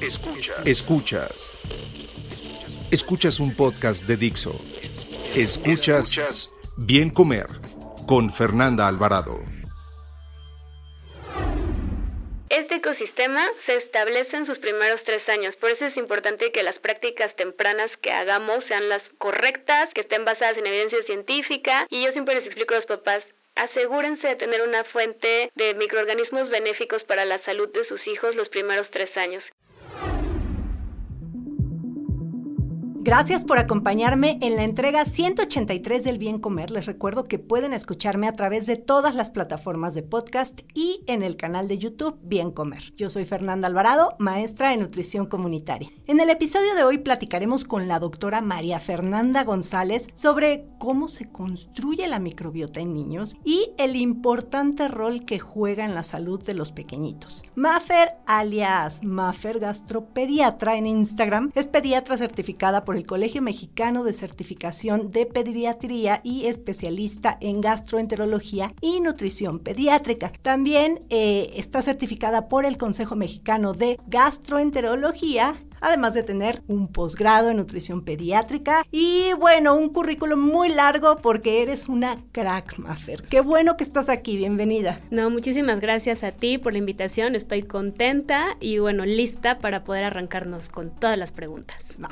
Escuchas. Escuchas. Escuchas un podcast de Dixo. Escuchas, Escuchas Bien Comer con Fernanda Alvarado. Este ecosistema se establece en sus primeros tres años, por eso es importante que las prácticas tempranas que hagamos sean las correctas, que estén basadas en evidencia científica y yo siempre les explico a los papás, asegúrense de tener una fuente de microorganismos benéficos para la salud de sus hijos los primeros tres años. Gracias por acompañarme en la entrega 183 del Bien Comer. Les recuerdo que pueden escucharme a través de todas las plataformas de podcast y en el canal de YouTube Bien Comer. Yo soy Fernanda Alvarado, maestra en nutrición comunitaria. En el episodio de hoy platicaremos con la doctora María Fernanda González sobre cómo se construye la microbiota en niños y el importante rol que juega en la salud de los pequeñitos. Maffer, alias Maffer Gastropediatra en Instagram, es pediatra certificada por el Colegio Mexicano de Certificación de Pediatría y especialista en gastroenterología y nutrición pediátrica. También eh, está certificada por el Consejo Mexicano de Gastroenterología además de tener un posgrado en nutrición pediátrica y bueno, un currículum muy largo porque eres una crack, Maffer. Qué bueno que estás aquí, bienvenida. No, muchísimas gracias a ti por la invitación, estoy contenta y bueno, lista para poder arrancarnos con todas las preguntas. Va.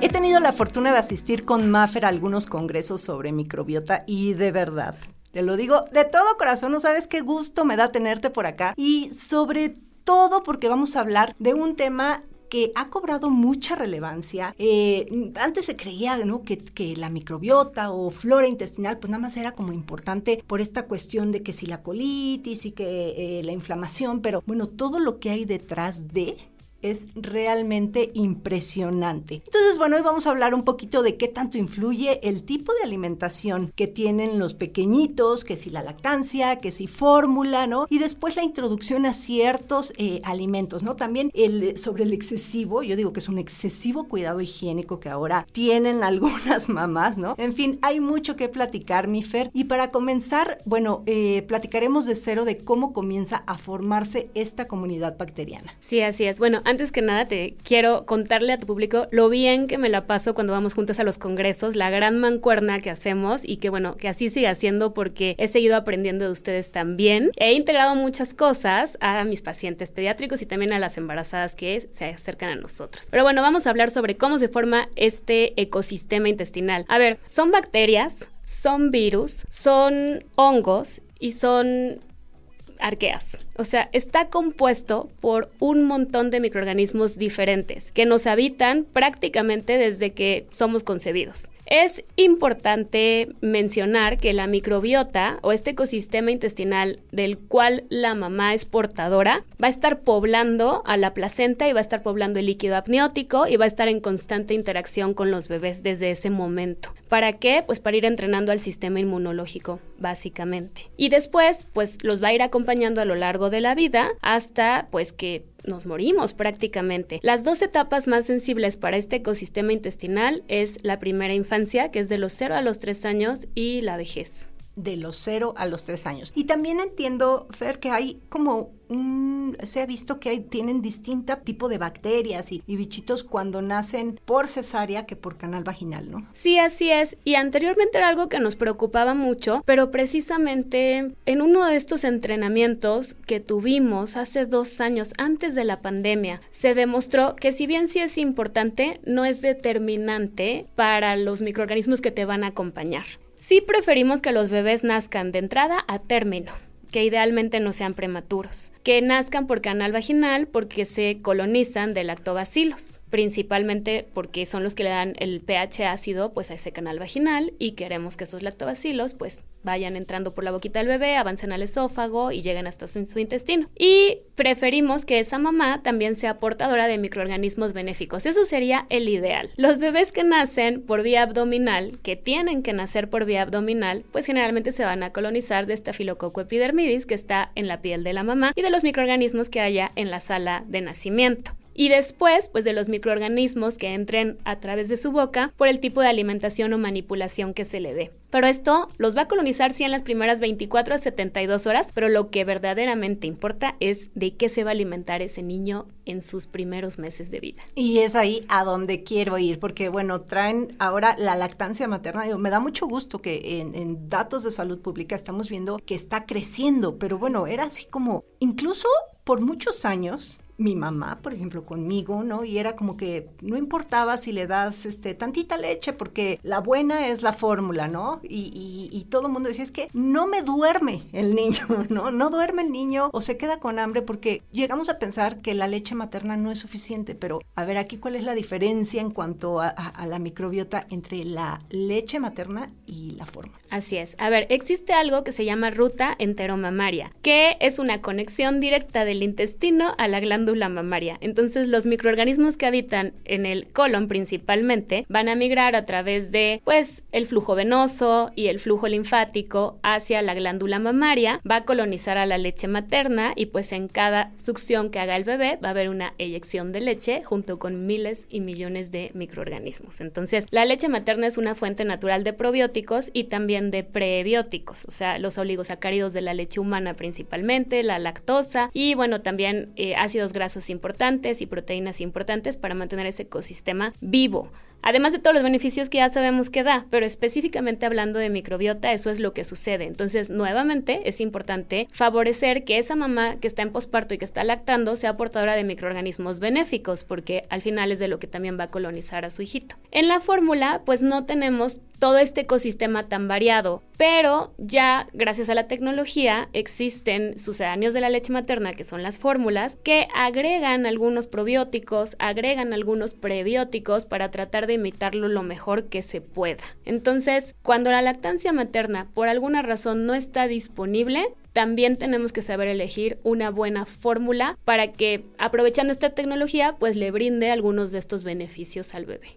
He tenido la fortuna de asistir con Maffer a algunos congresos sobre microbiota y de verdad, te lo digo de todo corazón, no sabes qué gusto me da tenerte por acá y sobre todo porque vamos a hablar de un tema que ha cobrado mucha relevancia. Eh, antes se creía ¿no? que, la microbiota o flora intestinal, pues nada más era como importante por esta cuestión de que si la colitis y que eh, la inflamación, pero bueno, todo lo que hay detrás de es realmente impresionante. Entonces, bueno, hoy vamos a hablar un poquito de qué tanto influye el tipo de alimentación que tienen los pequeñitos, que si la lactancia, que si fórmula, ¿no? Y después la introducción a ciertos eh, alimentos, ¿no? También el, sobre el excesivo, yo digo que es un excesivo cuidado higiénico que ahora tienen algunas mamás, ¿no? En fin, hay mucho que platicar, mi Fer. Y para comenzar, bueno, eh, platicaremos de cero de cómo comienza a formarse esta comunidad bacteriana. Sí, así es. Bueno, antes que nada te quiero contarle a tu público lo bien que me la paso cuando vamos juntos a los congresos, la gran mancuerna que hacemos y que bueno, que así siga haciendo porque he seguido aprendiendo de ustedes también. He integrado muchas cosas a mis pacientes pediátricos y también a las embarazadas que se acercan a nosotros. Pero bueno, vamos a hablar sobre cómo se forma este ecosistema intestinal. A ver, son bacterias, son virus, son hongos y son arqueas. O sea, está compuesto por un montón de microorganismos diferentes que nos habitan prácticamente desde que somos concebidos. Es importante mencionar que la microbiota o este ecosistema intestinal del cual la mamá es portadora va a estar poblando a la placenta y va a estar poblando el líquido amniótico y va a estar en constante interacción con los bebés desde ese momento. ¿Para qué? Pues para ir entrenando al sistema inmunológico, básicamente. Y después, pues los va a ir acompañando a lo largo de la vida hasta pues que nos morimos prácticamente. Las dos etapas más sensibles para este ecosistema intestinal es la primera infancia, que es de los 0 a los 3 años, y la vejez de los 0 a los 3 años. Y también entiendo, Fer, que hay como un, se ha visto que hay, tienen distinto tipo de bacterias y, y, bichitos cuando nacen por cesárea que por canal vaginal, ¿no? Sí, así es. Y anteriormente era algo que nos preocupaba mucho, pero precisamente en uno de estos entrenamientos que tuvimos hace dos años, antes de la pandemia, se demostró que si bien sí es importante, no es determinante para los microorganismos que te van a acompañar. Sí preferimos que los bebés nazcan de entrada a término, que idealmente no sean prematuros. Que nazcan por canal vaginal porque se colonizan de lactobacilos principalmente porque son los que le dan el pH ácido pues a ese canal vaginal y queremos que esos lactobacilos pues vayan entrando por la boquita del bebé, avancen al esófago y lleguen hasta su, su intestino. Y preferimos que esa mamá también sea portadora de microorganismos benéficos. Eso sería el ideal. Los bebés que nacen por vía abdominal, que tienen que nacer por vía abdominal, pues generalmente se van a colonizar de estafilococo epidermidis que está en la piel de la mamá y de los microorganismos que haya en la sala de nacimiento y después, pues de los microorganismos que entren a través de su boca por el tipo de alimentación o manipulación que se le dé. Pero esto los va a colonizar sí en las primeras 24 a 72 horas, pero lo que verdaderamente importa es de qué se va a alimentar ese niño en sus primeros meses de vida. Y es ahí a donde quiero ir, porque bueno, traen ahora la lactancia materna. me da mucho gusto que en, en datos de salud pública estamos viendo que está creciendo, pero bueno, era así como, incluso por muchos años mi mamá, por ejemplo, conmigo, ¿no? Y era como que no importaba si le das este, tantita leche, porque la buena es la fórmula, ¿no? Y, todo el mundo decía, es que no me duerme el niño, ¿no? No duerme el niño o se queda con hambre porque llegamos a pensar que la leche materna no es suficiente, pero a ver, aquí cuál es la diferencia en cuanto a, a la microbiota entre la leche materna y la fórmula. Así es. A ver, existe algo que se llama ruta enteromamaria, que es una conexión directa del intestino a la glándula mamaria. Entonces, los microorganismos que habitan en el colon principalmente van a migrar a través de, pues, el flujo venoso y el flujo linfático hacia la glándula mamaria, va a colonizar a la leche materna y pues en cada succión que haga el bebé va a haber una eyección de leche junto con miles y millones de microorganismos. Entonces, la leche materna es una fuente natural de probióticos y también de prebióticos, o sea, los oligosacáridos de la leche humana principalmente, la lactosa y bueno, también eh, ácidos grasos importantes y proteínas importantes para mantener ese ecosistema vivo. Además de todos los beneficios que ya sabemos que da, pero específicamente hablando de microbiota, eso es lo que sucede. Entonces, nuevamente, es importante favorecer que esa mamá que está en posparto y que está lactando sea portadora de microorganismos benéficos, porque al final es de lo que también va a colonizar a su hijito. En la fórmula, pues no tenemos todo este ecosistema tan variado, pero ya gracias a la tecnología existen sucedáneos de la leche materna, que son las fórmulas, que agregan algunos probióticos, agregan algunos prebióticos para tratar de imitarlo lo mejor que se pueda. Entonces, cuando la lactancia materna por alguna razón no está disponible, también tenemos que saber elegir una buena fórmula para que, aprovechando esta tecnología, pues le brinde algunos de estos beneficios al bebé.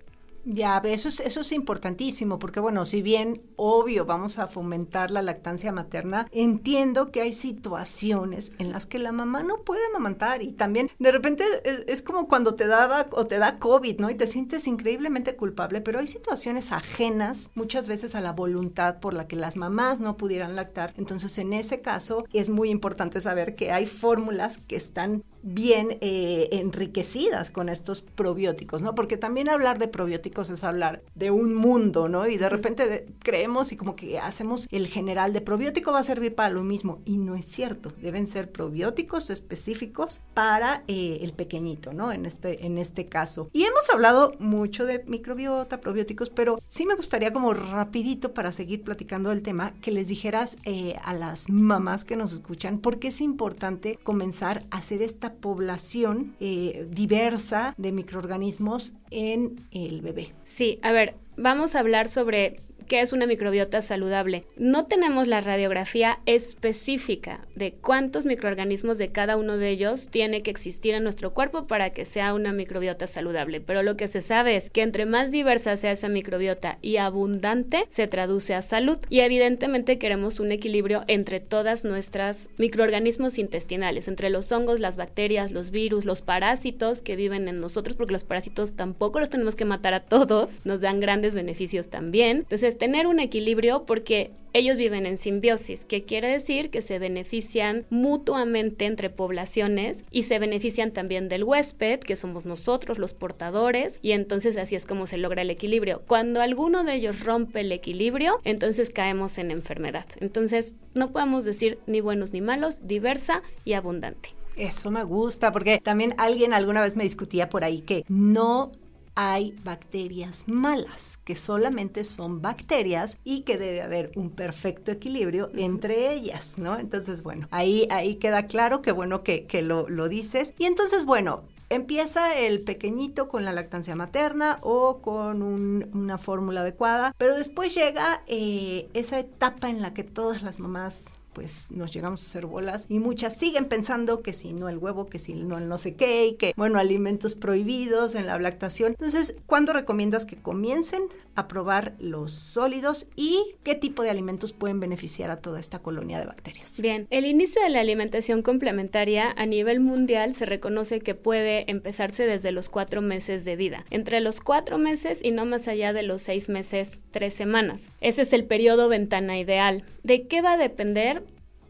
Ya, eso es, eso es importantísimo, porque bueno, si bien obvio vamos a fomentar la lactancia materna, entiendo que hay situaciones en las que la mamá no puede amamantar y también de repente es, como cuando te daba o te da COVID, ¿no? Y te sientes increíblemente culpable, pero hay situaciones ajenas muchas veces a la voluntad por la que las mamás no pudieran lactar. Entonces, en ese caso es muy importante saber que hay fórmulas que están bien eh, enriquecidas con estos probióticos, ¿no? Porque también hablar de probióticos es hablar de un mundo, ¿no? Y de repente creemos y como que hacemos el general de probiótico va a servir para lo mismo y no es cierto. Deben ser probióticos específicos para eh, el pequeñito, ¿no? En este, en este caso. Y hemos hablado mucho de microbiota, probióticos, pero sí me gustaría como rapidito para seguir platicando del tema que les dijeras eh, a las mamás que nos escuchan por qué es importante comenzar a hacer esta población eh, diversa de microorganismos en el bebé. Sí, a ver, vamos a hablar sobre qué es una microbiota saludable. No tenemos la radiografía específica de cuántos microorganismos de cada uno de ellos tiene que existir en nuestro cuerpo para que sea una microbiota saludable, pero lo que se sabe es que entre más diversa sea esa microbiota y abundante, se traduce a salud y evidentemente queremos un equilibrio entre todas nuestras microorganismos intestinales, entre los hongos, las bacterias, los virus, los parásitos que viven en nosotros, porque los parásitos tampoco los tenemos que matar a todos, nos dan grandes beneficios también. Entonces, tener un equilibrio porque ellos viven en simbiosis, que quiere decir que se benefician mutuamente entre poblaciones y se benefician también del huésped, que somos nosotros los portadores, y entonces así es como se logra el equilibrio. Cuando alguno de ellos rompe el equilibrio, entonces caemos en enfermedad. Entonces no podemos decir ni buenos ni malos, diversa y abundante. Eso me gusta, porque también alguien alguna vez me discutía por ahí que no hay bacterias malas, que solamente son bacterias y que debe haber un perfecto equilibrio entre ellas, ¿no? Entonces, bueno, ahí, ahí queda claro que bueno que, que lo, lo dices. Y entonces, bueno, Empieza el pequeñito con la lactancia materna o con una fórmula adecuada, pero después llega eh, esa etapa en la que todas las mamás pues nos llegamos a hacer bolas y muchas siguen pensando que si no el huevo, que si no el no sé qué y que, bueno, alimentos prohibidos en la lactación. Entonces, ¿cuándo recomiendas que comiencen a probar los sólidos y qué tipo de alimentos pueden beneficiar a toda esta colonia de bacterias? Bien, el inicio de la alimentación complementaria a nivel mundial se reconoce que puede empezarse desde los cuatro meses de vida, entre los cuatro meses y no más allá de los seis meses, tres semanas. Ese es el periodo ventana ideal. ¿De qué va a depender?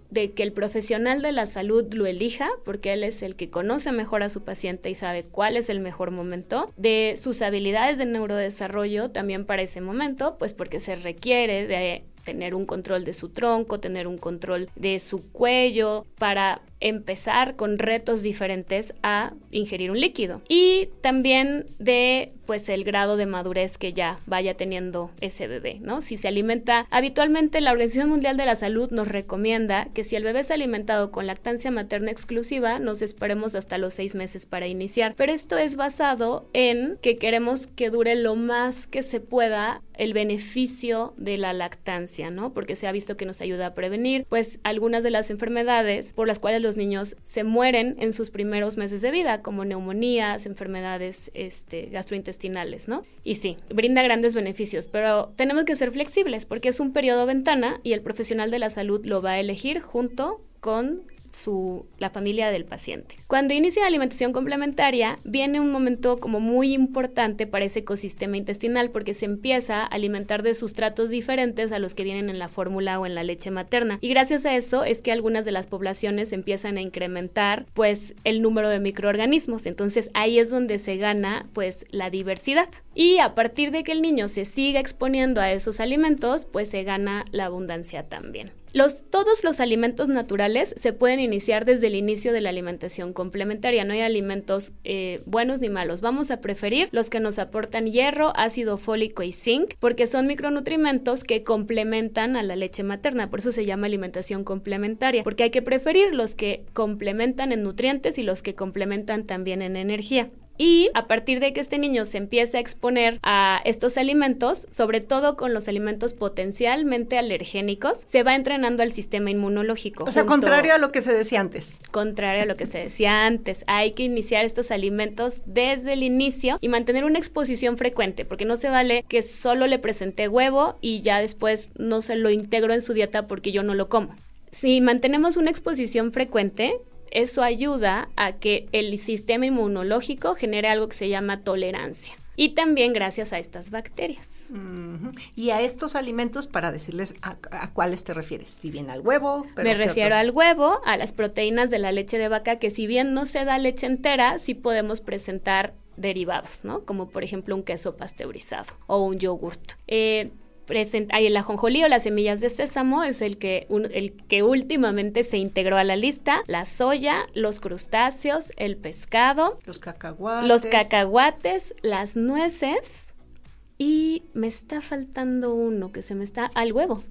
De que el profesional de la salud lo elija, porque él es el que conoce mejor a su paciente y sabe cuál es el mejor momento, de sus habilidades de neurodesarrollo también para ese momento, pues porque se requiere de tener un control de su tronco, tener un control de su cuello, para empezar con retos diferentes a ingerir un líquido. Y también de pues el grado de madurez que ya vaya teniendo ese bebé, ¿no? Si se alimenta habitualmente la Organización Mundial de la Salud nos recomienda que si el bebé es alimentado con lactancia materna exclusiva, nos esperemos hasta los seis meses para iniciar. Pero esto es basado en que queremos que dure lo más que se pueda el beneficio de la lactancia, ¿no? Porque se ha visto que nos ayuda a prevenir pues algunas de las enfermedades por las cuales los niños se mueren en sus primeros meses de vida, como neumonías, enfermedades este, gastrointestinales, ¿no? Y sí, brinda grandes beneficios, pero tenemos que ser flexibles porque es un periodo ventana y el profesional de la salud lo va a elegir junto con su, la familia del paciente. Cuando inicia la alimentación complementaria, viene un momento como muy importante para ese ecosistema intestinal porque se empieza a alimentar de sustratos diferentes a los que vienen en la fórmula o en la leche materna. Y gracias a eso es que algunas de las poblaciones empiezan a incrementar pues el número de microorganismos. Entonces ahí es donde se gana pues la diversidad. Y a partir de que el niño se siga exponiendo a esos alimentos, pues se gana la abundancia también. Todos los alimentos naturales se pueden iniciar desde el inicio de la alimentación complementaria. No hay alimentos eh, buenos ni malos. Vamos a preferir los que nos aportan hierro, ácido fólico y zinc, porque son micronutrimentos que complementan a la leche materna. Por eso se llama alimentación complementaria, porque hay que preferir los que complementan en nutrientes y los que complementan también en energía. Y a partir de que este niño se empiece a exponer a estos alimentos, sobre todo con los alimentos potencialmente alergénicos, se va entrenando al sistema inmunológico. O sea, contrario a lo que se decía antes. Contrario a lo que se decía antes. Hay que iniciar estos alimentos desde el inicio y mantener una exposición frecuente, porque no se vale que solo le presente huevo y ya después no se lo integro en su dieta porque yo no lo como. Si mantenemos una exposición frecuente, eso ayuda a que el sistema inmunológico genere algo que se llama tolerancia. Y también gracias a estas bacterias. Y a estos alimentos, para decirles a, cuáles te refieres, si bien al huevo. Me refiero al huevo, a las proteínas de la leche de vaca, que si bien no se da leche entera, sí podemos presentar derivados, ¿no? Como por ejemplo un queso pasteurizado o un yogurt. Eh, hay el ajonjolí o las semillas de sésamo es el que, el que últimamente se integró a la lista, la soya, los crustáceos, el pescado, los cacahuates, los cacahuates, las nueces y me está faltando uno que se me está al huevo.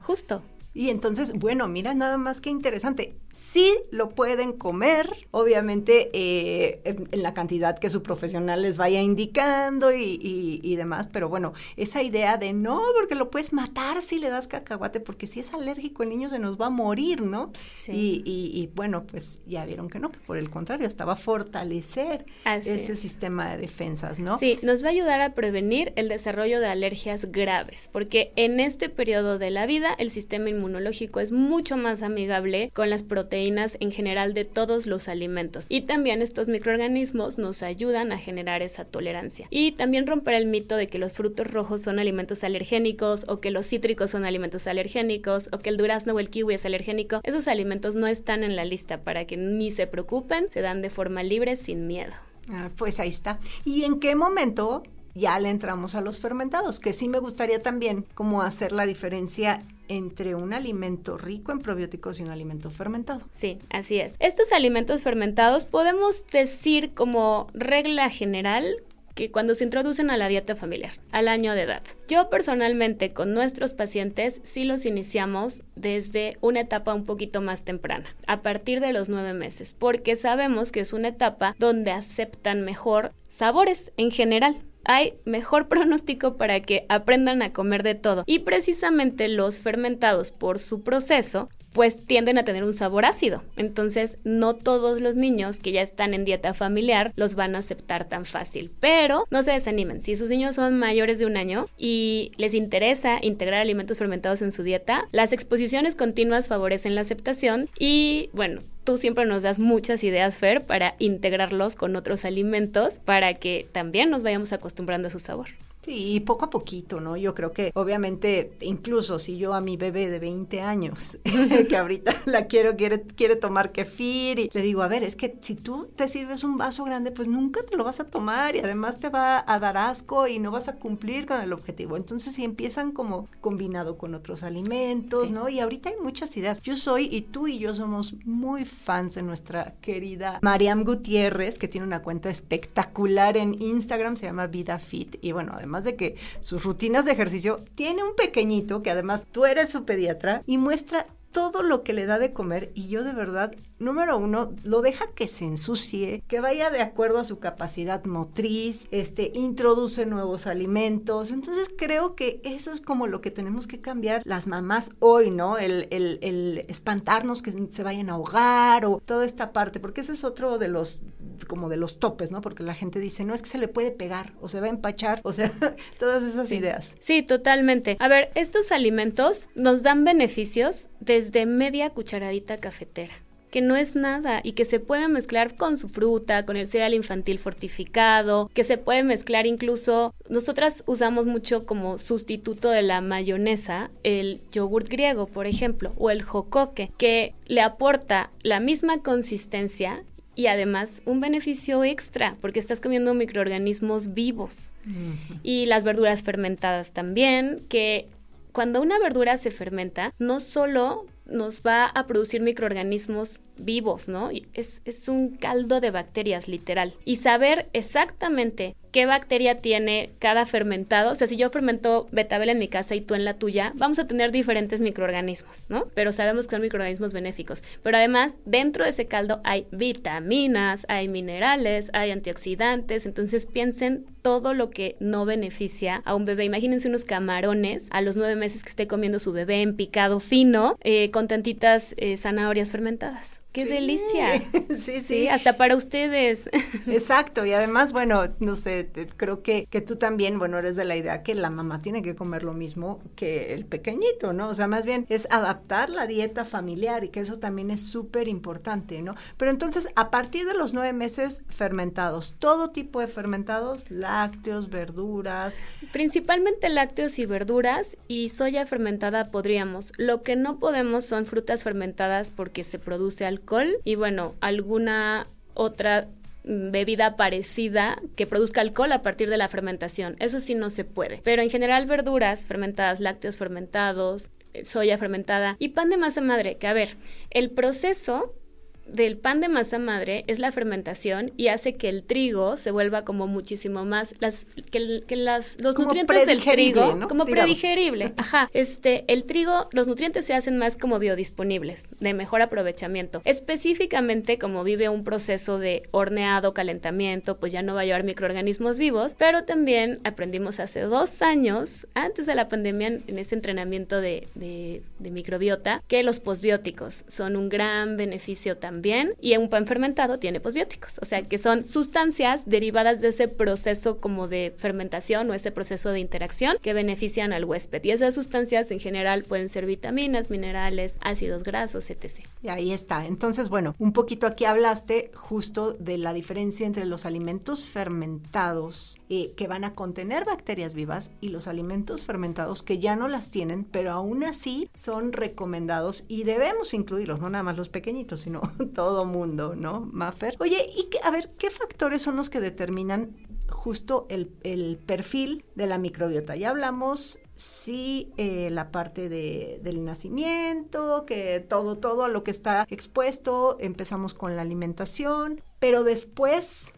Justo. Y entonces, bueno, mira nada más que interesante. Sí lo pueden comer, obviamente eh, en, la cantidad que su profesional les vaya indicando y, demás, pero bueno, esa idea de no, porque lo puedes matar si le das cacahuate, porque si es alérgico el niño se nos va a morir, ¿no? Sí. Y, bueno, pues ya vieron que no, que por el contrario, estaba a fortalecer ese sistema de defensas, ¿no? Sí, nos va a ayudar a prevenir el desarrollo de alergias graves, porque en este periodo de la vida el sistema inmunológico es mucho más amigable con las proteínas en general de todos los alimentos. Y también estos microorganismos nos ayudan a generar esa tolerancia. Y también romper el mito de que los frutos rojos son alimentos alergénicos o que los cítricos son alimentos alergénicos o que el durazno o el kiwi es alergénico. Esos alimentos no están en la lista para que ni se preocupen, se dan de forma libre sin miedo. Ah, pues ahí está. ¿Y en qué momento ya le entramos a los fermentados, que sí me gustaría también como hacer la diferencia entre un alimento rico en probióticos y un alimento fermentado. Sí, así es. Estos alimentos fermentados podemos decir como regla general que cuando se introducen a la dieta familiar, al año de edad. Yo personalmente con nuestros pacientes sí los iniciamos desde una etapa un poquito más temprana, a partir de los nueve meses, porque sabemos que es una etapa donde aceptan mejor sabores en general hay mejor pronóstico para que aprendan a comer de todo. Y precisamente los fermentados por su proceso pues tienden a tener un sabor ácido. Entonces, no todos los niños que ya están en dieta familiar los van a aceptar tan fácil. Pero no se desanimen. Si sus niños son mayores de un año y les interesa integrar alimentos fermentados en su dieta, las exposiciones continuas favorecen la aceptación y, bueno, tú siempre nos das muchas ideas, Fer, para integrarlos con otros alimentos para que también nos vayamos acostumbrando a su sabor. Sí, poco a poquito, ¿no? Yo creo que obviamente, incluso si yo a mi bebé de 20 años, que ahorita la quiero, quiere, quiere tomar kefir, y le digo, a ver, es que si tú te sirves un vaso grande, pues nunca te lo vas a tomar y además te va a dar asco y no vas a cumplir con el objetivo. Entonces, si empiezan como combinado con otros alimentos, ¿no? Y ahorita hay muchas ideas. Yo soy, y tú y yo somos muy fans de nuestra querida Mariam Gutiérrez, que tiene una cuenta espectacular en Instagram, se llama Vida Fit, y bueno, además de que sus rutinas de ejercicio, tiene un pequeñito que además tú eres su pediatra y muestra todo lo que le da de comer y yo de verdad, número uno, lo deja que se ensucie, que vaya de acuerdo a su capacidad motriz, este, introduce nuevos alimentos. Entonces creo que eso es como lo que tenemos que cambiar las mamás hoy, ¿no? El, el, el espantarnos que se vayan a ahogar o toda esta parte, porque ese es otro de los, como de los topes, ¿no? Porque la gente dice, no, es que se le puede pegar o se va a empachar, o sea, todas esas ideas. Sí, totalmente. A ver, estos alimentos nos dan beneficios desde media cucharadita cafetera que no es nada y que se puede mezclar con su fruta, con el cereal infantil fortificado, que se puede mezclar incluso, nosotras usamos mucho como sustituto de la mayonesa el yogurt griego, por ejemplo, o el jocoque, que le aporta la misma consistencia y además un beneficio extra porque estás comiendo microorganismos vivos. Y las verduras fermentadas también que cuando una verdura se fermenta no solo nos va a producir microorganismos vivos, ¿no? Es, es un caldo de bacterias, literal. Y saber exactamente qué bacteria tiene cada fermentado. O sea, si yo fermento betabel en mi casa y tú en la tuya, vamos a tener diferentes microorganismos, ¿no? Pero sabemos que son microorganismos benéficos. Pero además, dentro de ese caldo hay vitaminas, hay minerales, hay antioxidantes. Entonces piensen todo lo que no beneficia a un bebé. Imagínense unos camarones a los nueve meses que esté comiendo su bebé en picado fino eh, con tantitas eh, zanahorias fermentadas. ¡Qué delicia! sí, sí. hasta para ustedes. Exacto, y además, bueno, no sé, creo que, que tú también, bueno, eres de la idea que la mamá tiene que comer lo mismo que el pequeñito, ¿no? O sea, más bien es adaptar la dieta familiar y que eso también es súper importante, ¿no? Pero entonces, a partir de los nueve meses, fermentados, todo tipo de fermentados, lácteos, verduras. Principalmente lácteos y verduras y soya fermentada podríamos. Lo que no podemos son frutas fermentadas porque se produce alcohol y bueno, alguna otra bebida parecida que produzca alcohol a partir de la fermentación. Eso sí no se puede. Pero en general verduras fermentadas, lácteos fermentados, eh, soya fermentada y pan de masa madre, que a ver, el proceso del pan de masa madre es la fermentación y hace que el trigo se vuelva como muchísimo más las que, las los nutrientes del trigo como predigerible ajá. este el trigo los nutrientes se hacen más como biodisponibles de mejor aprovechamiento. Específicamente como vive un proceso de horneado calentamiento pues ya no va a llevar microorganismos vivos pero también aprendimos hace dos años antes de la pandemia en ese entrenamiento de, de, de microbiota que los posbióticos son un gran beneficio también también y un pan fermentado tiene posbióticos, o sea que son sustancias derivadas de ese proceso como de fermentación o ese proceso de interacción que benefician al huésped y esas sustancias en general pueden ser vitaminas, minerales, ácidos grasos, etc. Y ahí está. Entonces, bueno, un poquito aquí hablaste justo de la diferencia entre los alimentos fermentados eh, que van a contener bacterias vivas y los alimentos fermentados que ya no las tienen, pero aún así son recomendados y debemos incluirlos, no nada más los pequeñitos, sino todo mundo, ¿no, Maffer? Oye, y a ver, ¿qué factores son los que determinan justo el, perfil de la microbiota? Ya hablamos sí eh, la parte de, del nacimiento, que todo, todo a lo que está expuesto, empezamos con la alimentación, pero después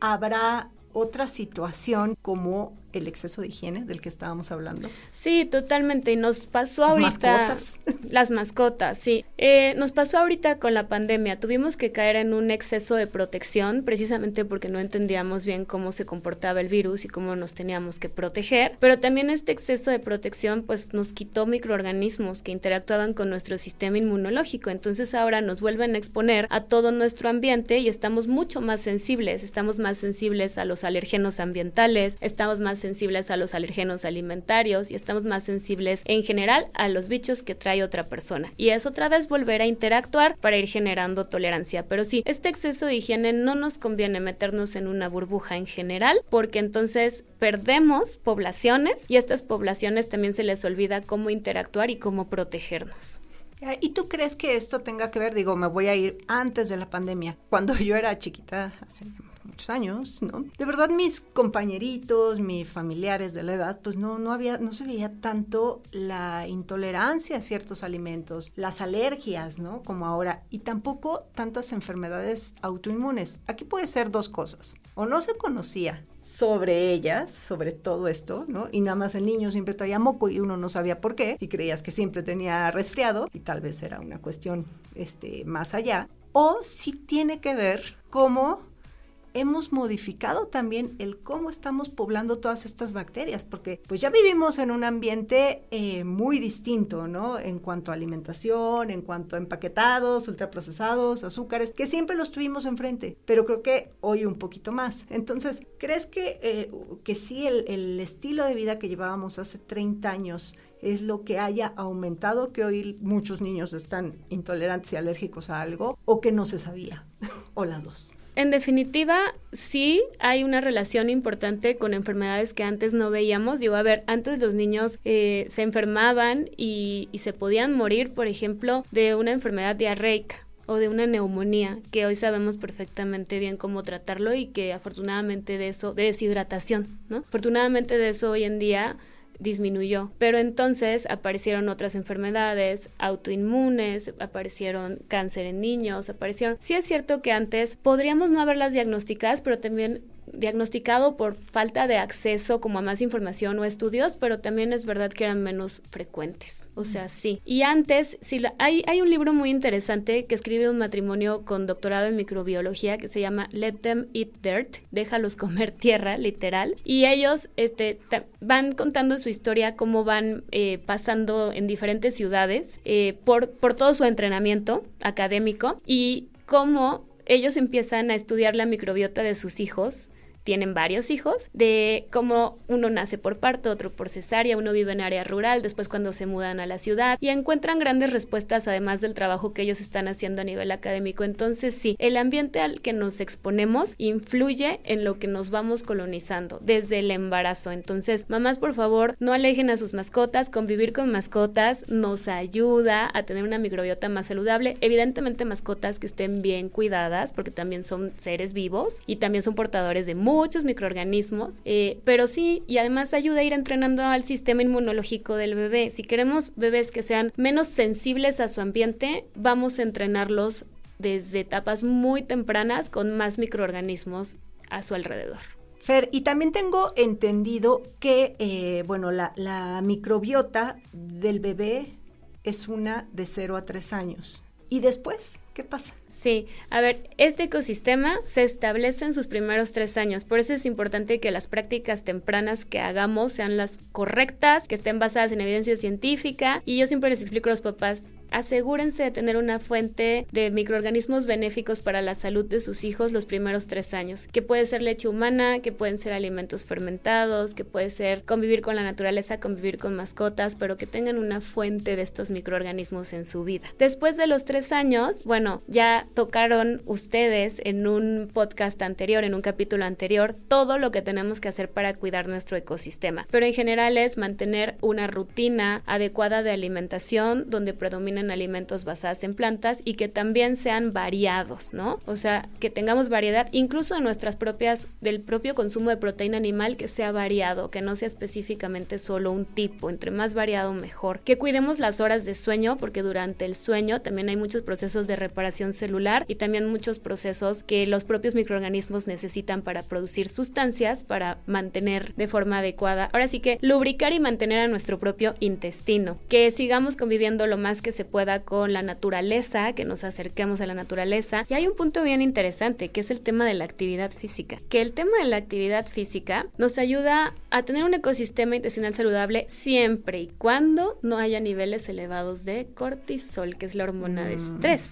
habrá otra situación como el exceso de higiene del que estábamos hablando. Sí, totalmente. Y nos pasó ahorita. Mascotas. Las mascotas, sí. Eh, nos pasó ahorita con la pandemia. Tuvimos que caer en un exceso de protección, precisamente porque no entendíamos bien cómo se comportaba el virus y cómo nos teníamos que proteger. Pero también este exceso de protección, pues nos quitó microorganismos que interactuaban con nuestro sistema inmunológico. Entonces ahora nos vuelven a exponer a todo nuestro ambiente y estamos mucho más sensibles. Estamos más sensibles a los alérgenos ambientales, estamos más sensibles a los alérgenos alimentarios y estamos más sensibles en general a los bichos que trae otra persona. Y es otra vez volver a interactuar para ir generando tolerancia. Pero sí, este exceso de higiene no nos conviene meternos en una burbuja en general porque entonces perdemos poblaciones y a estas poblaciones también se les olvida cómo interactuar y cómo protegernos. ¿Y tú crees que esto tenga que ver? Digo, me voy a ir antes de la pandemia. Cuando yo era chiquita, hace muchos años, ¿no? De verdad mis compañeritos, mis familiares de la edad, pues no, no había, no se veía tanto la intolerancia a ciertos alimentos, las alergias, ¿no? Como ahora, y tampoco tantas enfermedades autoinmunes. Aquí puede ser dos cosas. O no se conocía sobre ellas, sobre todo esto, ¿no? Y nada más el niño siempre traía moco y uno no sabía por qué y creías que siempre tenía resfriado y tal vez era una cuestión este, más allá. O si tiene que ver cómo hemos modificado también el cómo estamos poblando todas estas bacterias, porque pues ya vivimos en un ambiente eh, muy distinto, ¿no? En cuanto a alimentación, en cuanto a empaquetados, ultraprocesados, azúcares, que siempre los tuvimos enfrente, pero creo que hoy un poquito más. Entonces, ¿crees que, eh, que sí el, el estilo de vida que llevábamos hace 30 años es lo que haya aumentado, que hoy muchos niños están intolerantes y alérgicos a algo, o que no se sabía, o las dos? En definitiva, sí hay una relación importante con enfermedades que antes no veíamos. Digo, a ver, antes los niños eh, se enfermaban y, y se podían morir, por ejemplo, de una enfermedad diarreica o de una neumonía, que hoy sabemos perfectamente bien cómo tratarlo y que afortunadamente de eso, de deshidratación, ¿no? Afortunadamente de eso hoy en día disminuyó. Pero entonces aparecieron otras enfermedades autoinmunes, aparecieron cáncer en niños, aparecieron... Sí es cierto que antes podríamos no haberlas diagnosticadas, pero también diagnosticado por falta de acceso como a más información o estudios, pero también es verdad que eran menos frecuentes. O sea, sí. Y antes, sí, hay, hay un libro muy interesante que escribe un matrimonio con doctorado en microbiología que se llama Let Them Eat Dirt, déjalos comer tierra, literal. Y ellos este, van contando su historia, cómo van eh, pasando en diferentes ciudades eh, por, por todo su entrenamiento académico y cómo ellos empiezan a estudiar la microbiota de sus hijos tienen varios hijos, de cómo uno nace por parto, otro por cesárea, uno vive en área rural, después cuando se mudan a la ciudad y encuentran grandes respuestas además del trabajo que ellos están haciendo a nivel académico. Entonces sí, el ambiente al que nos exponemos influye en lo que nos vamos colonizando desde el embarazo. Entonces, mamás, por favor, no alejen a sus mascotas, convivir con mascotas nos ayuda a tener una microbiota más saludable. Evidentemente mascotas que estén bien cuidadas porque también son seres vivos y también son portadores de muchos microorganismos, eh, pero sí, y además ayuda a ir entrenando al sistema inmunológico del bebé. Si queremos bebés que sean menos sensibles a su ambiente, vamos a entrenarlos desde etapas muy tempranas con más microorganismos a su alrededor. Fer, y también tengo entendido que, eh, bueno, la, la microbiota del bebé es una de 0 a 3 años. ¿Y después qué pasa? Sí, a ver, este ecosistema se establece en sus primeros tres años, por eso es importante que las prácticas tempranas que hagamos sean las correctas, que estén basadas en evidencia científica y yo siempre les explico a los papás, asegúrense de tener una fuente de microorganismos benéficos para la salud de sus hijos los primeros tres años, que puede ser leche humana, que pueden ser alimentos fermentados, que puede ser convivir con la naturaleza, convivir con mascotas, pero que tengan una fuente de estos microorganismos en su vida. Después de los tres años, bueno, ya tocaron ustedes en un podcast anterior, en un capítulo anterior, todo lo que tenemos que hacer para cuidar nuestro ecosistema, pero en general es mantener una rutina adecuada de alimentación donde predomina en alimentos basados en plantas y que también sean variados, ¿no? O sea, que tengamos variedad incluso de nuestras propias, del propio consumo de proteína animal que sea variado, que no sea específicamente solo un tipo, entre más variado mejor. Que cuidemos las horas de sueño porque durante el sueño también hay muchos procesos de reparación celular y también muchos procesos que los propios microorganismos necesitan para producir sustancias para mantener de forma adecuada. Ahora sí que lubricar y mantener a nuestro propio intestino. Que sigamos conviviendo lo más que se pueda con la naturaleza, que nos acerquemos a la naturaleza. Y hay un punto bien interesante que es el tema de la actividad física. Que el tema de la actividad física nos ayuda a tener un ecosistema intestinal saludable siempre y cuando no haya niveles elevados de cortisol, que es la hormona de estrés.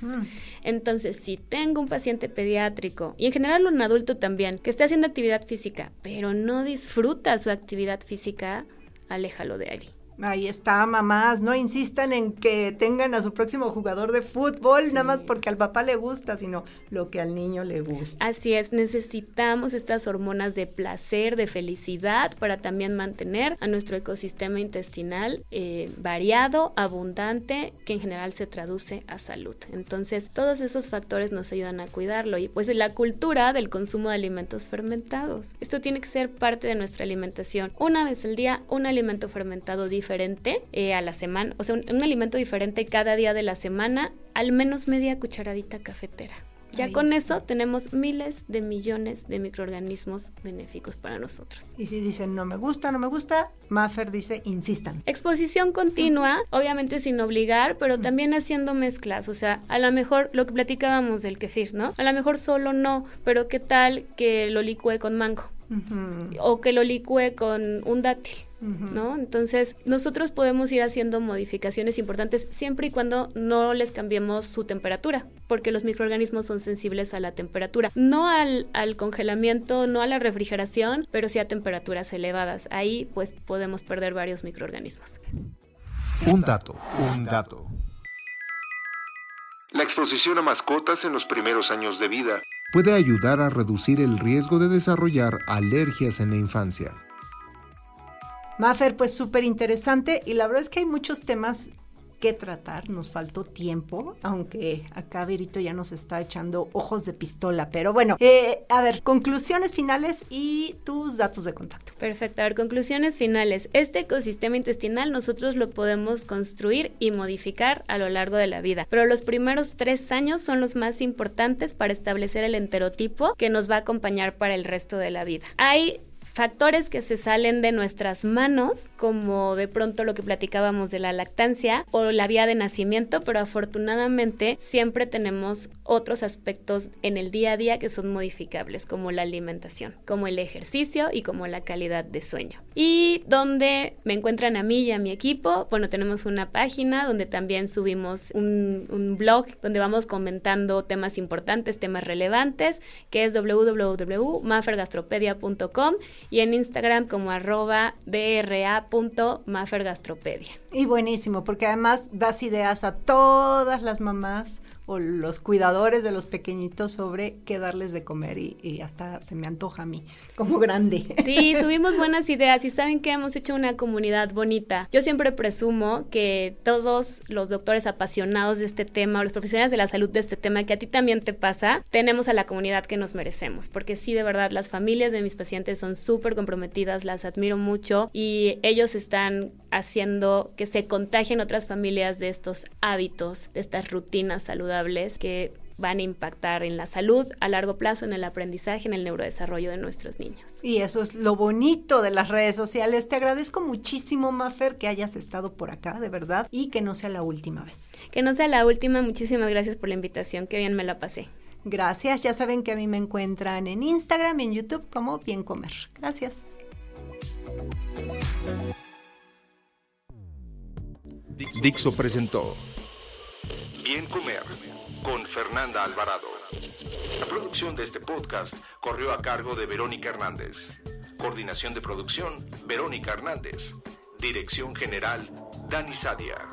Entonces, si tengo un paciente pediátrico y en general un adulto también que está haciendo actividad física, pero no disfruta su actividad física, aléjalo de ahí. Ahí está, mamás, no insistan en que tengan a su próximo jugador de fútbol, nada más porque al papá le gusta, sino lo que al niño le gusta. Así es, necesitamos estas hormonas de placer, de felicidad, para también mantener a nuestro ecosistema intestinal eh, variado, abundante, que en general se traduce a salud. Entonces, todos esos factores nos ayudan a cuidarlo y pues la cultura del consumo de alimentos fermentados. Esto tiene que ser parte de nuestra alimentación. Una vez al día, un alimento fermentado diferente diferente eh, a la semana, o sea, un, alimento diferente cada día de la semana, al menos media cucharadita cafetera. Ya con eso tenemos miles de millones de microorganismos benéficos para nosotros. Y si dicen no me gusta, no me gusta, Maffer dice insistan. Exposición continua, obviamente sin obligar, pero también haciendo mezclas. O sea, a lo mejor lo que platicábamos del kefir, ¿no? A lo mejor solo no, pero ¿qué tal que lo licúe con mango? O que lo licúe con un dátil. ¿No? Entonces, nosotros podemos ir haciendo modificaciones importantes siempre y cuando no les cambiemos su temperatura, porque los microorganismos son sensibles a la temperatura, no al, al congelamiento, no a la refrigeración, pero sí a temperaturas elevadas. Ahí, pues, podemos perder varios microorganismos. Un dato, un dato. La exposición a mascotas en los primeros años de vida puede ayudar a reducir el riesgo de desarrollar alergias en la infancia. Mafer, pues súper interesante y la verdad es que hay muchos temas que tratar, nos faltó tiempo, aunque acá Verito ya nos está echando ojos de pistola, pero bueno, eh, a ver, conclusiones finales y tus datos de contacto. Perfecto, a ver, conclusiones finales. Este ecosistema intestinal nosotros lo podemos construir y modificar a lo largo de la vida, pero los primeros tres años son los más importantes para establecer el enterotipo que nos va a acompañar para el resto de la vida. Hay factores que se salen de nuestras manos, como de pronto lo que platicábamos de la lactancia o la vía de nacimiento, pero afortunadamente siempre tenemos otros aspectos en el día a día que son modificables, como la alimentación, como el ejercicio y como la calidad de sueño. Y donde me encuentran a mí y a mi equipo, bueno, tenemos una página donde también subimos un, un blog donde vamos comentando temas importantes, temas relevantes, que es www.mafergastropedia.com y en Instagram como arroba. Y buenísimo, porque además das ideas a todas las mamás o los cuidadores de los pequeñitos sobre qué darles de comer y, hasta se me antoja a mí como grande. Sí, subimos buenas ideas y saben que hemos hecho una comunidad bonita. Yo siempre presumo que todos los doctores apasionados de este tema o los profesionales de la salud de este tema, que a ti también te pasa, tenemos a la comunidad que nos merecemos, porque sí, de verdad, las familias de mis pacientes son súper comprometidas, las admiro mucho y ellos están haciendo que se contagien otras familias de estos hábitos, de estas rutinas saludables que van a impactar en la salud a largo plazo, en el aprendizaje, en el neurodesarrollo de nuestros niños. Y eso es lo bonito de las redes sociales. Te agradezco muchísimo, Mafer, que hayas estado por acá, de verdad, y que no sea la última vez. Que no sea la última. Muchísimas gracias por la invitación. Qué bien me la pasé. Gracias. Ya saben que a mí me encuentran en Instagram y en YouTube como Bien Comer. Gracias. Dixo presentó Bien Comer con Fernanda Alvarado. La producción de este podcast corrió a cargo de Verónica Hernández. Coordinación de producción, Verónica Hernández. Dirección General, Dani Sadia.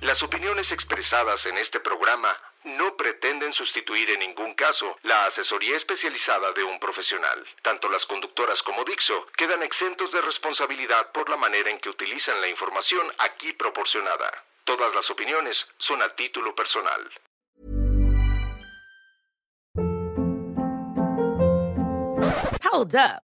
Las opiniones expresadas en este programa no pretenden sustituir en ningún caso la asesoría especializada de un profesional. Tanto las conductoras como Dixo quedan exentos de responsabilidad por la manera en que utilizan la información aquí proporcionada. Todas las opiniones son a título personal. Hold up.